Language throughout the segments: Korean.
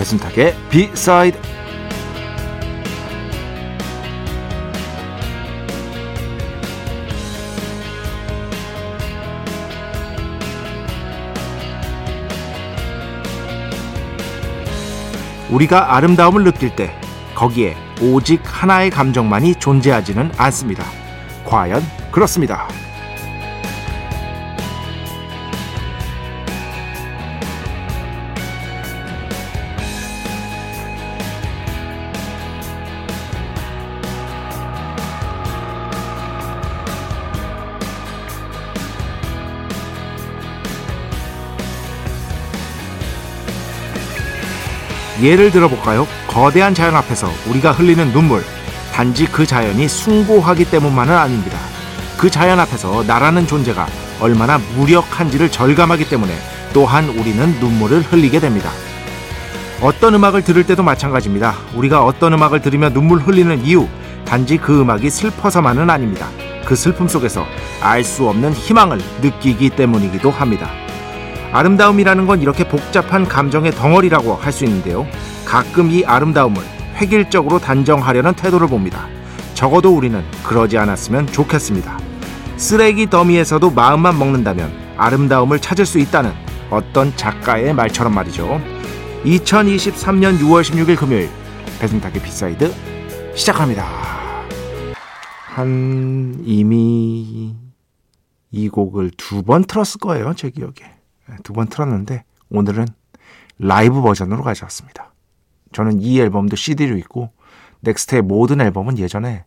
배순탁의 비사이드 우리가 아름다움을 느낄 때 거기에 오직 하나의 감정만이 존재하지는 않습니다. 과연 그렇습니다. 예를 들어볼까요? 거대한 자연 앞에서 우리가 흘리는 눈물, 단지 그 자연이 숭고하기 때문만은 아닙니다. 그 자연 앞에서 나라는 존재가 얼마나 무력한지를 절감하기 때문에 또한 우리는 눈물을 흘리게 됩니다. 어떤 음악을 들을 때도 마찬가지입니다. 우리가 어떤 음악을 들으며 눈물 흘리는 이유, 단지 그 음악이 슬퍼서만은 아닙니다. 그 슬픔 속에서 알 수 없는 희망을 느끼기 때문이기도 합니다. 아름다움이라는 건 이렇게 복잡한 감정의 덩어리라고 할 수 있는데요. 가끔 이 아름다움을 획일적으로 단정하려는 태도를 봅니다. 적어도 우리는 그러지 않았으면 좋겠습니다. 쓰레기 더미에서도 마음만 먹는다면 아름다움을 찾을 수 있다는 어떤 작가의 말처럼 말이죠. 2023년 6월 16일 금요일 배순탁의 B side 시작합니다. 한 이미 이 곡을 두 번 틀었을 거예요, 제 기억에. 네, 두번 틀었는데 오늘은 라이브 버전으로 가져왔습니다. 저는 이 앨범도 CD로 있고 넥스트의 모든 앨범은 예전에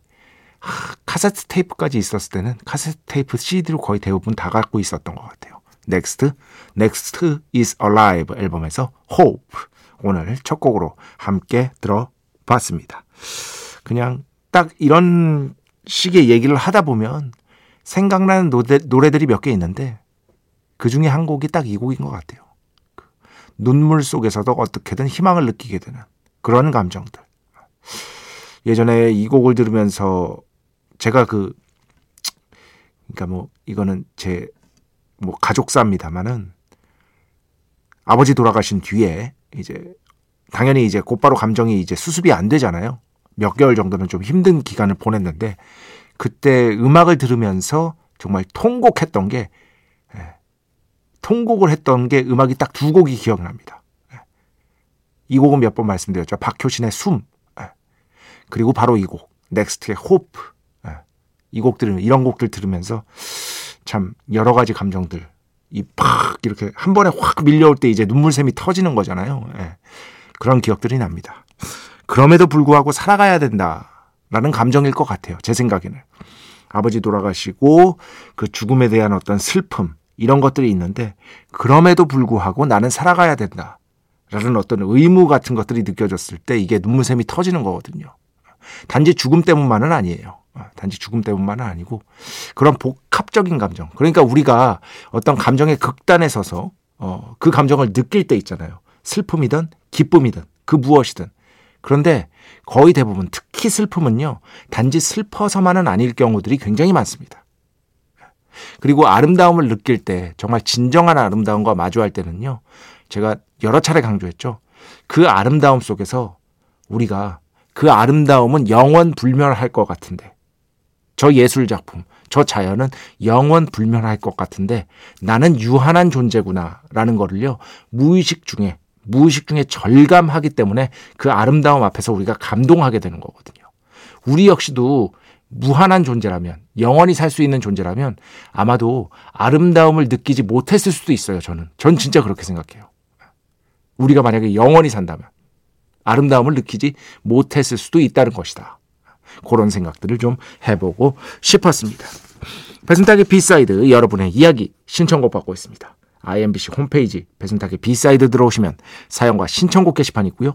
하, 카세트 테이프까지 있었을 때는 카세트 테이프 CD로 거의 대부분 다 갖고 있었던 것 같아요. 넥스트, 넥스트 is alive 앨범에서 hope 오늘 첫 곡으로 함께 들어봤습니다. 그냥 딱 이런 식의 얘기를 하다 보면 생각나는 노래, 노래들이 몇 개 있는데 그 중에 한 곡이 딱 이 곡인 것 같아요. 그 눈물 속에서도 어떻게든 희망을 느끼게 되는 그런 감정들. 예전에 이 곡을 들으면서 제가 그 그러니까 뭐 이거는 제 뭐 가족사입니다만은 아버지 돌아가신 뒤에 이제 당연히 이제 곧바로 감정이 이제 수습이 안 되잖아요. 몇 개월 정도는 좀 힘든 기간을 보냈는데 그때 음악을 들으면서 정말 통곡했던 게 통곡을 했던 게 음악이 딱 두 곡이 기억납니다. 예. 이 곡은 몇 번 말씀드렸죠. 박효신의 숨. 예. 그리고 바로 이 곡. 넥스트의 호프. 예. 이곡 들으면 이런 곡들 들으면서 참 여러 가지 감정들 이 팍 이렇게 한 번에 확 밀려올 때 이제 눈물샘이 터지는 거잖아요. 그런 기억들이 납니다. 그럼에도 불구하고 살아가야 된다라는 감정일 것 같아요. 제 생각에는. 아버지 돌아가시고 그 죽음에 대한 어떤 슬픔, 이런 것들이 있는데 그럼에도 불구하고 나는 살아가야 된다. 라는 어떤 의무 같은 것들이 느껴졌을 때 이게 눈물샘이 터지는 거거든요. 단지 죽음 때문만은 아니에요. 단지 죽음 때문만은 아니고 그런 복합적인 감정. 그러니까 우리가 어떤 감정의 극단에 서서 어, 그 감정을 느낄 때 있잖아요. 슬픔이든 기쁨이든 그 무엇이든. 그런데 거의 대부분 특히 슬픔은요. 단지 슬퍼서만은 아닐 경우들이 굉장히 많습니다. 그리고 아름다움을 느낄 때 정말 진정한 아름다움과 마주할 때는요. 제가 여러 차례 강조했죠. 그 아름다움 속에서 우리가 그 아름다움은 영원 불멸할 것 같은데 저 예술 작품, 저 자연은 영원 불멸할 것 같은데 나는 유한한 존재구나라는 거를요. 무의식 중에 무의식 중에 절감하기 때문에 그 아름다움 앞에서 우리가 감동하게 되는 거거든요. 우리 역시도 무한한 존재라면, 영원히 살 수 있는 존재라면 아마도 아름다움을 느끼지 못했을 수도 있어요, 저는. 전 진짜 그렇게 생각해요. 우리가 만약에 영원히 산다면 아름다움을 느끼지 못했을 수도 있다는 것이다. 그런 생각들을 좀 해보고 싶었습니다. 배순탁의 B side 여러분의 이야기 신청곡 받고 있습니다. IMBC 홈페이지 배순탁의 B side 들어오시면 사연과 신청곡 게시판 있고요.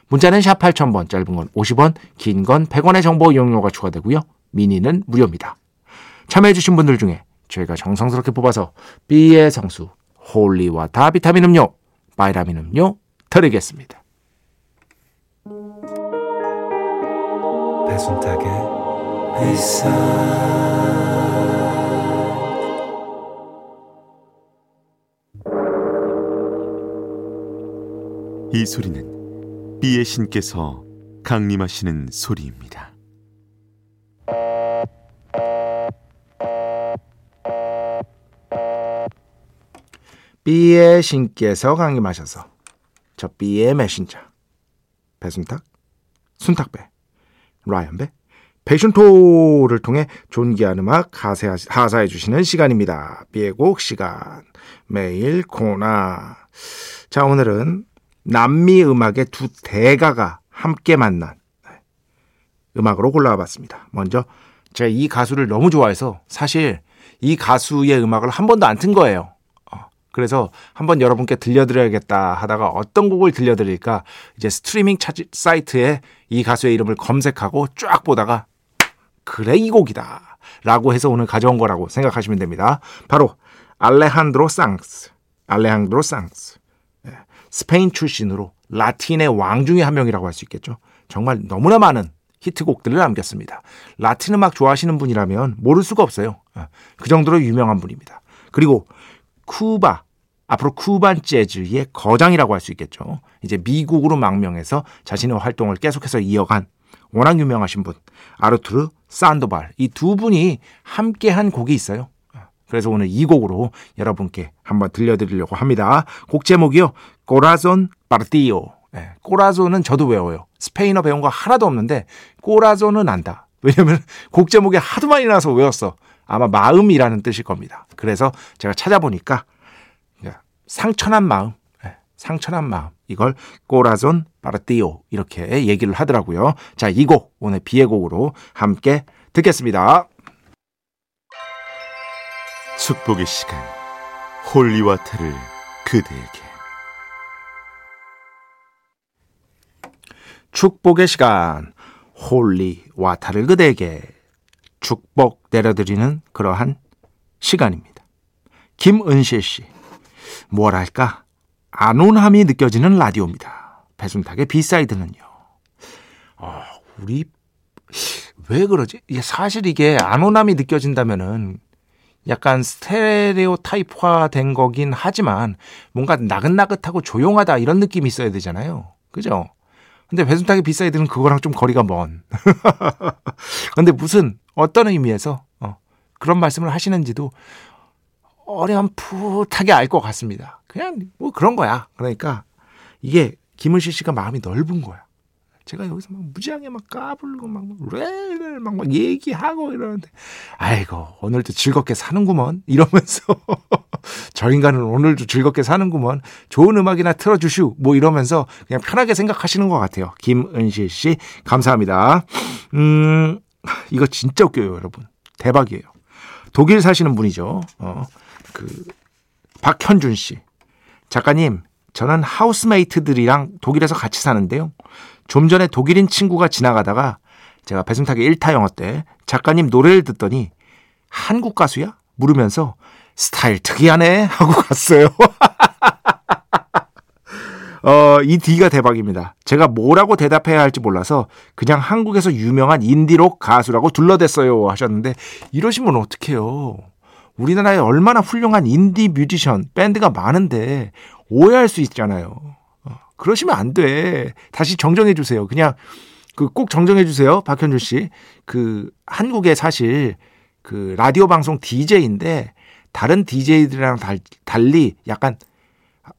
문자는 샵 8000번, 짧은 건 50원, 긴 건 100원의 정보 이용료가 추가되고요. 미니는 무료입니다. 참여해주신 분들 중에 저희가 정성스럽게 뽑아서 B의 성수, holy water 비타민 음료, 바이라민 음료 드리겠습니다. 배순탁의 이 소리는 B의 신께서 강림하시는 소리입니다. B의 신께서 강림하셔서 저 B의 메신저 배순탁, 순탁배, 라이언배, 패션토를 통해 존귀한 음악 하사해 주시는 시간입니다. B의 곡 시간 매일 코나 자 오늘은 남미 음악의 두 대가가 함께 만난 음악으로 골라와 봤습니다. 먼저 제가 이 가수를 너무 좋아해서 사실 이 가수의 음악을 한 번도 안 튼 거예요. 어, 그래서 한번 여러분께 들려드려야겠다 하다가 어떤 곡을 들려드릴까 이제 스트리밍 차지, 사이트에 이 가수의 이름을 검색하고 쫙 보다가 그래 이 곡이다 라고 해서 오늘 가져온 거라고 생각하시면 됩니다. 바로 알레한드로 상스 알레한드로 상스 스페인 출신으로 라틴의 왕 중의 한 명이라고 할 수 있겠죠. 정말 너무나 많은 히트곡들을 남겼습니다. 라틴 음악 좋아하시는 분이라면 모를 수가 없어요. 어, 그 정도로 유명한 분입니다. 그리고 쿠바, 앞으로 쿠반 재즈의 거장이라고 할 수 있겠죠. 이제 미국으로 망명해서 자신의 활동을 계속해서 이어간 워낙 유명하신 분, 아르투르 산도발. 이 두 분이 함께 한 곡이 있어요. 그래서 오늘 이 곡으로 여러분께 한번 들려드리려고 합니다. 곡 제목이요. 꼬라존 파르티오. 네, 꼬라존은 저도 외워요. 스페인어 배운 거 하나도 없는데 Corazón은 안다. 왜냐면 곡 제목이 하도 많이 나서 외웠어. 아마 마음이라는 뜻일 겁니다. 그래서 제가 찾아보니까 상처난 마음, 네, 상처난 마음 이걸 Corazón Partío 이렇게 얘기를 하더라고요. 자, 이 곡 오늘 B의 곡으로 함께 듣겠습니다. 축복의 시간 holy water를 그대에게 축복의 시간 holy water를 그대에게 축복 내려드리는 그러한 시간입니다. 김은실 씨 뭐랄까 안온함이 느껴지는 라디오입니다. 배순탁의 B side는요. 어, 우리 왜 그러지? 사실 이게 안온함이 느껴진다면은 약간 stereotype화 된 거긴 하지만 뭔가 나긋나긋하고 조용하다 이런 느낌이 있어야 되잖아요. 그죠? 근데 배순탁의 B side는 그거랑 좀 거리가 먼. 근데 무슨 어떤 의미에서 어, 그런 말씀을 하시는지도 어렴풋하게 알 것 같습니다. 그냥 뭐 그런 거야. 그러니까 이게 김은실 씨가 마음이 넓은 거야. 제가 여기서 막 무지하게 막 까불고 막 렐렐 막, 막 얘기하고 이러는데 아이고 오늘도 즐겁게 사는구먼. 이러면서 저 인간은 오늘도 즐겁게 사는구먼. 좋은 음악이나 틀어주슈. 뭐 이러면서 그냥 편하게 생각하시는 것 같아요. 김은실 씨 감사합니다. 음 이거 진짜 웃겨요 여러분. 대박이에요. 독일 사시는 분이죠. 어그 박현준 씨. 작가님 저는 하우스메이트들이랑 독일에서 같이 사는데요. 좀 전에 독일인 친구가 지나가다가 제가 배승탁의 1타 영어 때 작가님 노래를 듣더니 한국 가수야? 물으면서 스타일 특이하네 하고 갔어요. 어, 이 D가 대박입니다. 제가 뭐라고 대답해야 할지 몰라서 그냥 한국에서 유명한 인디록 가수라고 둘러댔어요 하셨는데 이러시면 어떡해요. 우리나라에 얼마나 훌륭한 인디 뮤지션, 밴드가 많은데 오해할 수 있잖아요. 그러시면 안 돼. 다시 정정해 주세요. 그냥 그 꼭 정정해 주세요. 박현주 씨. 그 한국에 사실 그 라디오 방송 DJ인데 다른 DJ들이랑 달리 약간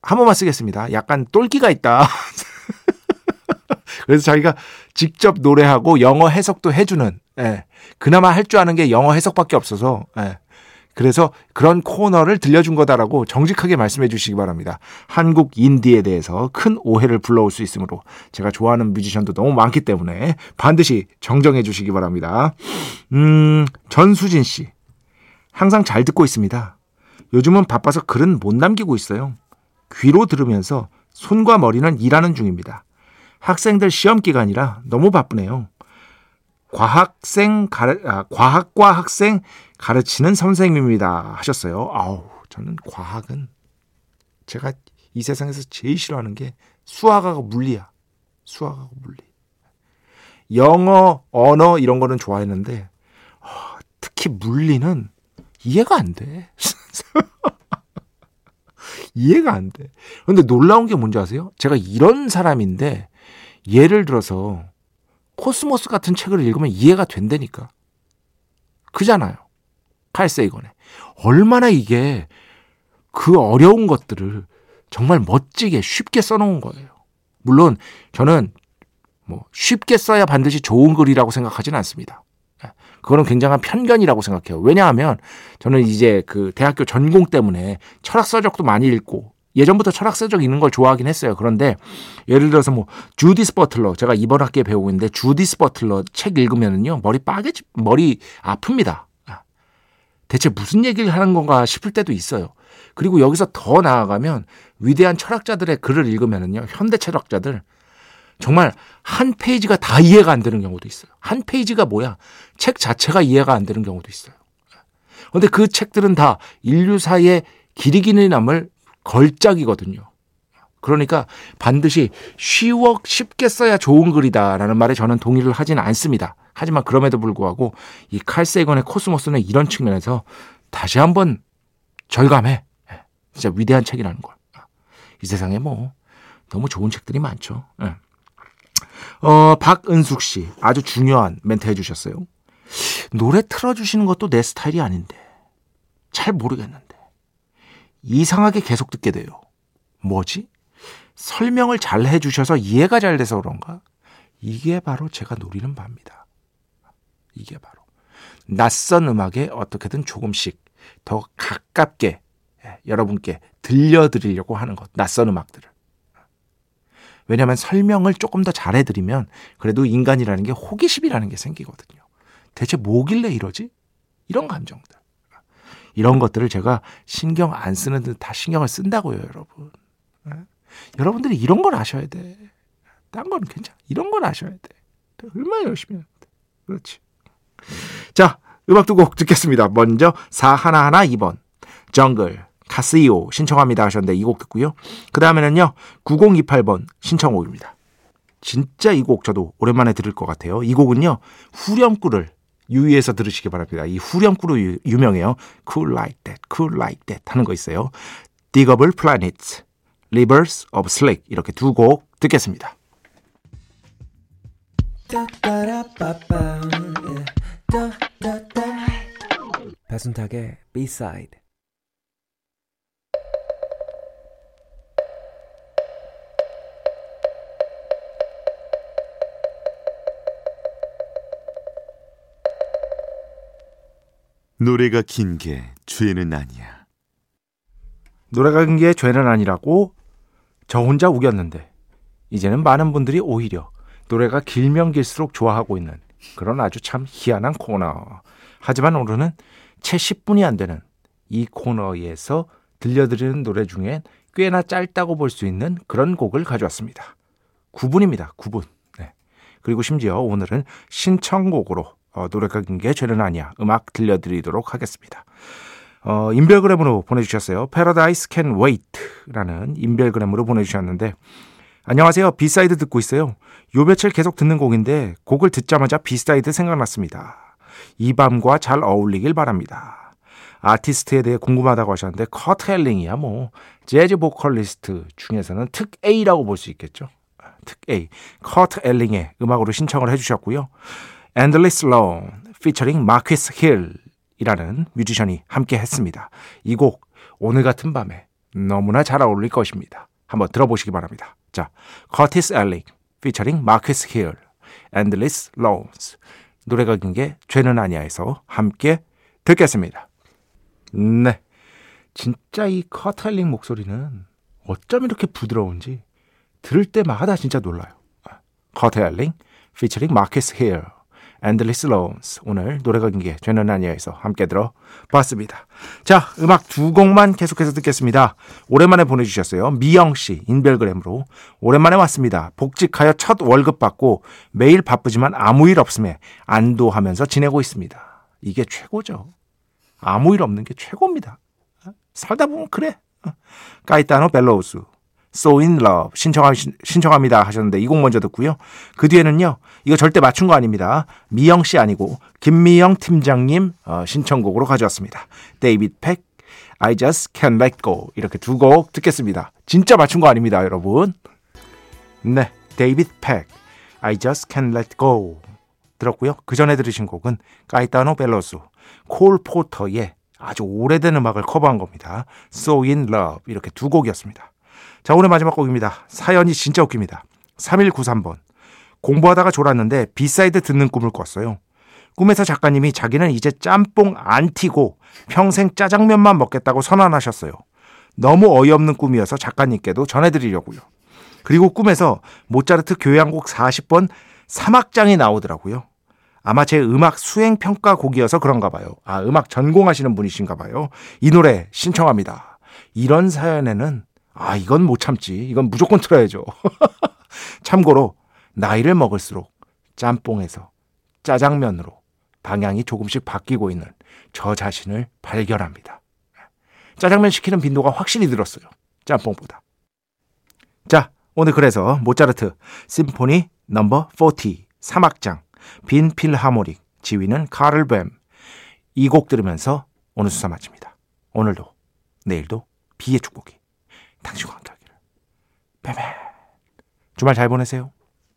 한 번만 쓰겠습니다. 약간 똘끼가 있다. 그래서 자기가 직접 노래하고 영어 해석도 해주는, 예. 그나마 할 줄 아는 게 영어 해석밖에 없어서, 예. 그래서 그런 코너를 들려준 거다라고 정직하게 말씀해 주시기 바랍니다. 한국 인디에 대해서 큰 오해를 불러올 수 있으므로 제가 좋아하는 뮤지션도 너무 많기 때문에 반드시 정정해 주시기 바랍니다. 음, 전수진 씨. 항상 잘 듣고 있습니다. 요즘은 바빠서 글은 못 남기고 있어요. 귀로 들으면서 손과 머리는 일하는 중입니다. 학생들 시험 기간이라 너무 바쁘네요. 과학생 가르, 아, 과학과 학생 가르치는 선생님입니다. 하셨어요. 아우, 저는 과학은 제가 이 세상에서 제일 싫어하는 게 수학하고 물리야. 수학하고 물리. 영어, 언어 이런 거는 좋아했는데 어, 특히 물리는 이해가 안 돼. 이해가 안 돼. 근데 놀라운 게 뭔지 아세요? 제가 이런 사람인데 예를 들어서 코스모스 같은 책을 읽으면 이해가 된다니까. 그잖아요. 칼 세이건에. 얼마나 이게 그 어려운 것들을 정말 멋지게 쉽게 써놓은 거예요. 물론 저는 뭐 쉽게 써야 반드시 좋은 글이라고 생각하지는 않습니다. 예. 그거는 굉장한 편견이라고 생각해요. 왜냐하면 저는 이제 그 대학교 전공 때문에 철학 서적도 많이 읽고 예전부터 철학서적 읽는 걸 좋아하긴 했어요. 그런데 예를 들어서 뭐 주디스 버틀러 제가 이번 학기에 배우고 있는데 주디스 버틀러 책 읽으면은요 머리 빠개 머리 아픕니다. 아, 대체 무슨 얘기를 하는 건가 싶을 때도 있어요. 그리고 여기서 더 나아가면 위대한 철학자들의 글을 읽으면은요 현대 철학자들 정말 한 페이지가 다 이해가 안 되는 경우도 있어요. 한 페이지가 뭐야? 책 자체가 이해가 안 되는 경우도 있어요. 그런데 그 책들은 다 인류사의 길이 긴 남을 걸작이거든요. 그러니까 반드시 쉬워 쉽게 써야 좋은 글이다라는 말에 저는 동의를 하지는 않습니다. 하지만 그럼에도 불구하고 이 칼세건의 코스모스는 이런 측면에서 다시 한번 절감해. 예, 진짜 위대한 책이라는 걸. 이 세상에 뭐 너무 좋은 책들이 많죠. 예. 어, 박은숙 씨 아주 중요한 멘트 해주셨어요. 노래 틀어주시는 것도 내 스타일이 아닌데 잘 모르겠는데 이상하게 계속 듣게 돼요. 뭐지? 설명을 잘 해주셔서 이해가 잘 돼서 그런가? 이게 바로 제가 노리는 바입니다. 이게 바로. 낯선 음악에 어떻게든 조금씩 더 가깝게 예, 여러분께 들려드리려고 하는 것. 낯선 음악들을. 왜냐하면 설명을 조금 더 잘해드리면 그래도 인간이라는 게 호기심이라는 게 생기거든요. 대체 뭐길래 이러지? 이런 감정들. 이런 것들을 제가 신경 안 쓰는 듯 다 신경을 쓴다고요, 여러분. 네? 여러분들이 이런 걸 아셔야 돼. 딴 거는 괜찮아. 이런 걸 아셔야 돼. 얼마나 열심히 하는데. 그렇지. 자, 음악 두 곡 듣겠습니다. 먼저 4112 2번 정글 카스이오 신청합니다 하셨는데 이 곡 듣고요. 그 다음에는요 9028번 신청곡입니다. 진짜 이 곡 저도 오랜만에 들을 것 같아요. 이 곡은요 후렴구를 유의해서 들으시기 바랍니다. 이 후렴구로 유, 유명해요. Cool like that, cool like that 하는 거 있어요. Digable Planets, Rivers of Slick 이렇게 두 곡 듣겠습니다. 배순탁의 B-side 노래가 긴 게 죄는 아니야. 노래가 긴 게 죄는 아니라고 저 혼자 우겼는데 이제는 많은 분들이 오히려 노래가 길면 길수록 좋아하고 있는 그런 아주 참 희한한 코너. 하지만 오늘은 채 10분이 안 되는 이 코너에서 들려드리는 노래 중엔 꽤나 짧다고 볼 수 있는 그런 곡을 가져왔습니다. 9분입니다. 9분. 네. 그리고 심지어 오늘은 신청곡으로 어, 긴게 죄는 아니야. 음악 들려드리도록 하겠습니다. 어, 인별그램으로 보내주셨어요. Paradise Can Wait라는 인별그램으로 보내주셨는데 안녕하세요. B side 듣고 있어요. 요 며칠 계속 듣는 곡인데 곡을 듣자마자 B side 생각났습니다. 이 밤과 잘 어울리길 바랍니다. 아티스트에 대해 궁금하다고 하셨는데 커트 엘링이야 뭐 재즈 보컬리스트 중에서는 특 A라고 볼 수 있겠죠. 특 A 커트 엘링의 음악으로 신청을 해주셨고요. Endless Lawns featuring Marquis Hill 이라는 뮤지션이 함께 했습니다. 이 곡 오늘 같은 밤에 너무나 잘 어울릴 것입니다. 한번 들어보시기 바랍니다. 자, 커티스 엘릭 피처링 마크스 힐 Endless Lawns 노래가 긴 게 죄는 아니야에서 함께 듣겠습니다. 네. 진짜 이 커트 엘링 목소리는 어쩜 이렇게 부드러운지 들을 때마다 진짜 놀라요. 커탈링 피처링 마켓스 힐 Endless Lawns 오늘 노래가 긴게 죄는 아니야에서 함께 들어봤습니다. 자 음악 두 곡만 계속해서 듣겠습니다. 오랜만에 보내주셨어요. 미영씨 인별그램으로 오랜만에 왔습니다. 복직하여 첫 월급 받고 매일 바쁘지만 아무 일 없음에 안도하면서 지내고 있습니다. 이게 최고죠. 아무 일 없는 게 최고입니다. 살다 보면 그래. 까이타노 벨로우스 So in Love 신청하, 신청합니다 하셨는데 이 곡 먼저 듣고요. 그 뒤에는요. 이거 절대 맞춘 거 아닙니다. 미영 씨 아니고 김미영 팀장님 어, 신청곡으로 가져왔습니다. 데이비드 팩 I just can't let go 이렇게 두 곡 듣겠습니다. 진짜 맞춘 거 아닙니다, 여러분. 네, 데이비드 팩 I just can't let go 들었고요. 그 전에 들으신 곡은 까이타노 벨로스 콜 포터의 아주 오래된 음악을 커버한 겁니다. So in Love 이렇게 두 곡이었습니다. 자, 오늘 마지막 곡입니다. 사연이 진짜 웃깁니다. 3193번. 공부하다가 졸았는데 B side 듣는 꿈을 꿨어요. 꿈에서 작가님이 자기는 이제 짬뽕 안 튀고 평생 짜장면만 먹겠다고 선언하셨어요. 너무 어이없는 꿈이어서 작가님께도 전해드리려고요. 그리고 꿈에서 모차르트 교향곡 40번 사막장이 나오더라고요. 아마 제 음악 수행 평가 곡이어서 그런가 봐요. 아, 음악 전공하시는 분이신가 봐요. 이 노래 신청합니다. 이런 사연에는 아, 이건 못 참지. 이건 무조건 틀어야죠. 참고로 나이를 먹을수록 짬뽕에서 짜장면으로 방향이 조금씩 바뀌고 있는 저 자신을 발견합니다. 짜장면 시키는 빈도가 확실히 늘었어요. 짬뽕보다. 자, 오늘 그래서 모차르트 심포니 넘버 40 사막장 빈 필하모닉 지휘는 카를 뱀 이 곡 들으면서 오늘 수사 마칩니다. 오늘도 내일도 비의 축복이 당신과 함께하기를. 빼빼. 주말 잘 보내세요.